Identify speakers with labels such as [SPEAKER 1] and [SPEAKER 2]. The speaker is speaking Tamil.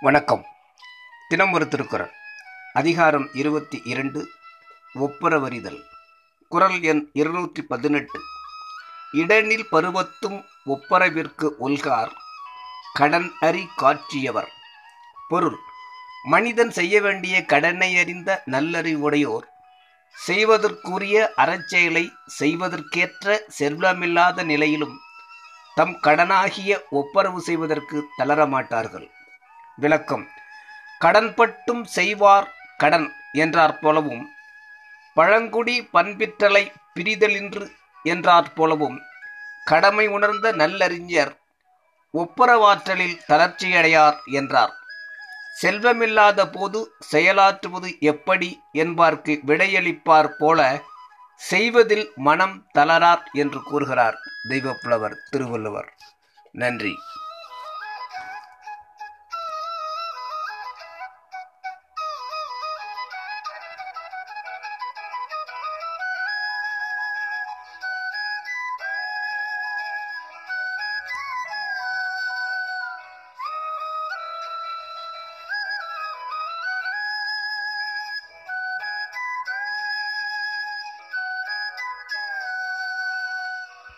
[SPEAKER 1] வணக்கம். தினம் ஒரு திருக்குறள். அதிகாரம் இருபத்தி இரண்டு ஒப்புரவறிதல். குரல் எண் இருநூற்றி பதினெட்டு. இடனில் பருவத்தும் ஒப்பரவிற்கு ஒல்கார் கடன் அறி காட்சியவர். பொருள் மனிதன் செய்ய வேண்டிய கடனை அறிந்த நல்லறிவுடையோர் செய்வதற்குரிய அறச்செயலை செய்வதற்கேற்ற செல்வமில்லாத நிலையிலும் தம் கடனாகிய ஒப்பரவு செய்வதற்கு தளரமாட்டார்கள். விளக்கம். கடன்பட்டும் செய்வார் கடன் என்றாற் போலவும் பழங்குடி பண்பிற்றலை பிரிதலின்று என்றாற் போலவும் கடமை உணர்ந்த நல்லறிஞர் ஒப்புரவாற்றலில் தளர்ச்சியடையார் என்றார். செல்வமில்லாத போது செயலாற்றுவது எப்படி என்பார்க்கு விடையளிப்பார் போல செய்வதில் மனம் தளரார் என்று கூறுகிறார் தெய்வப்புலவர் திருவள்ளுவர். நன்றி.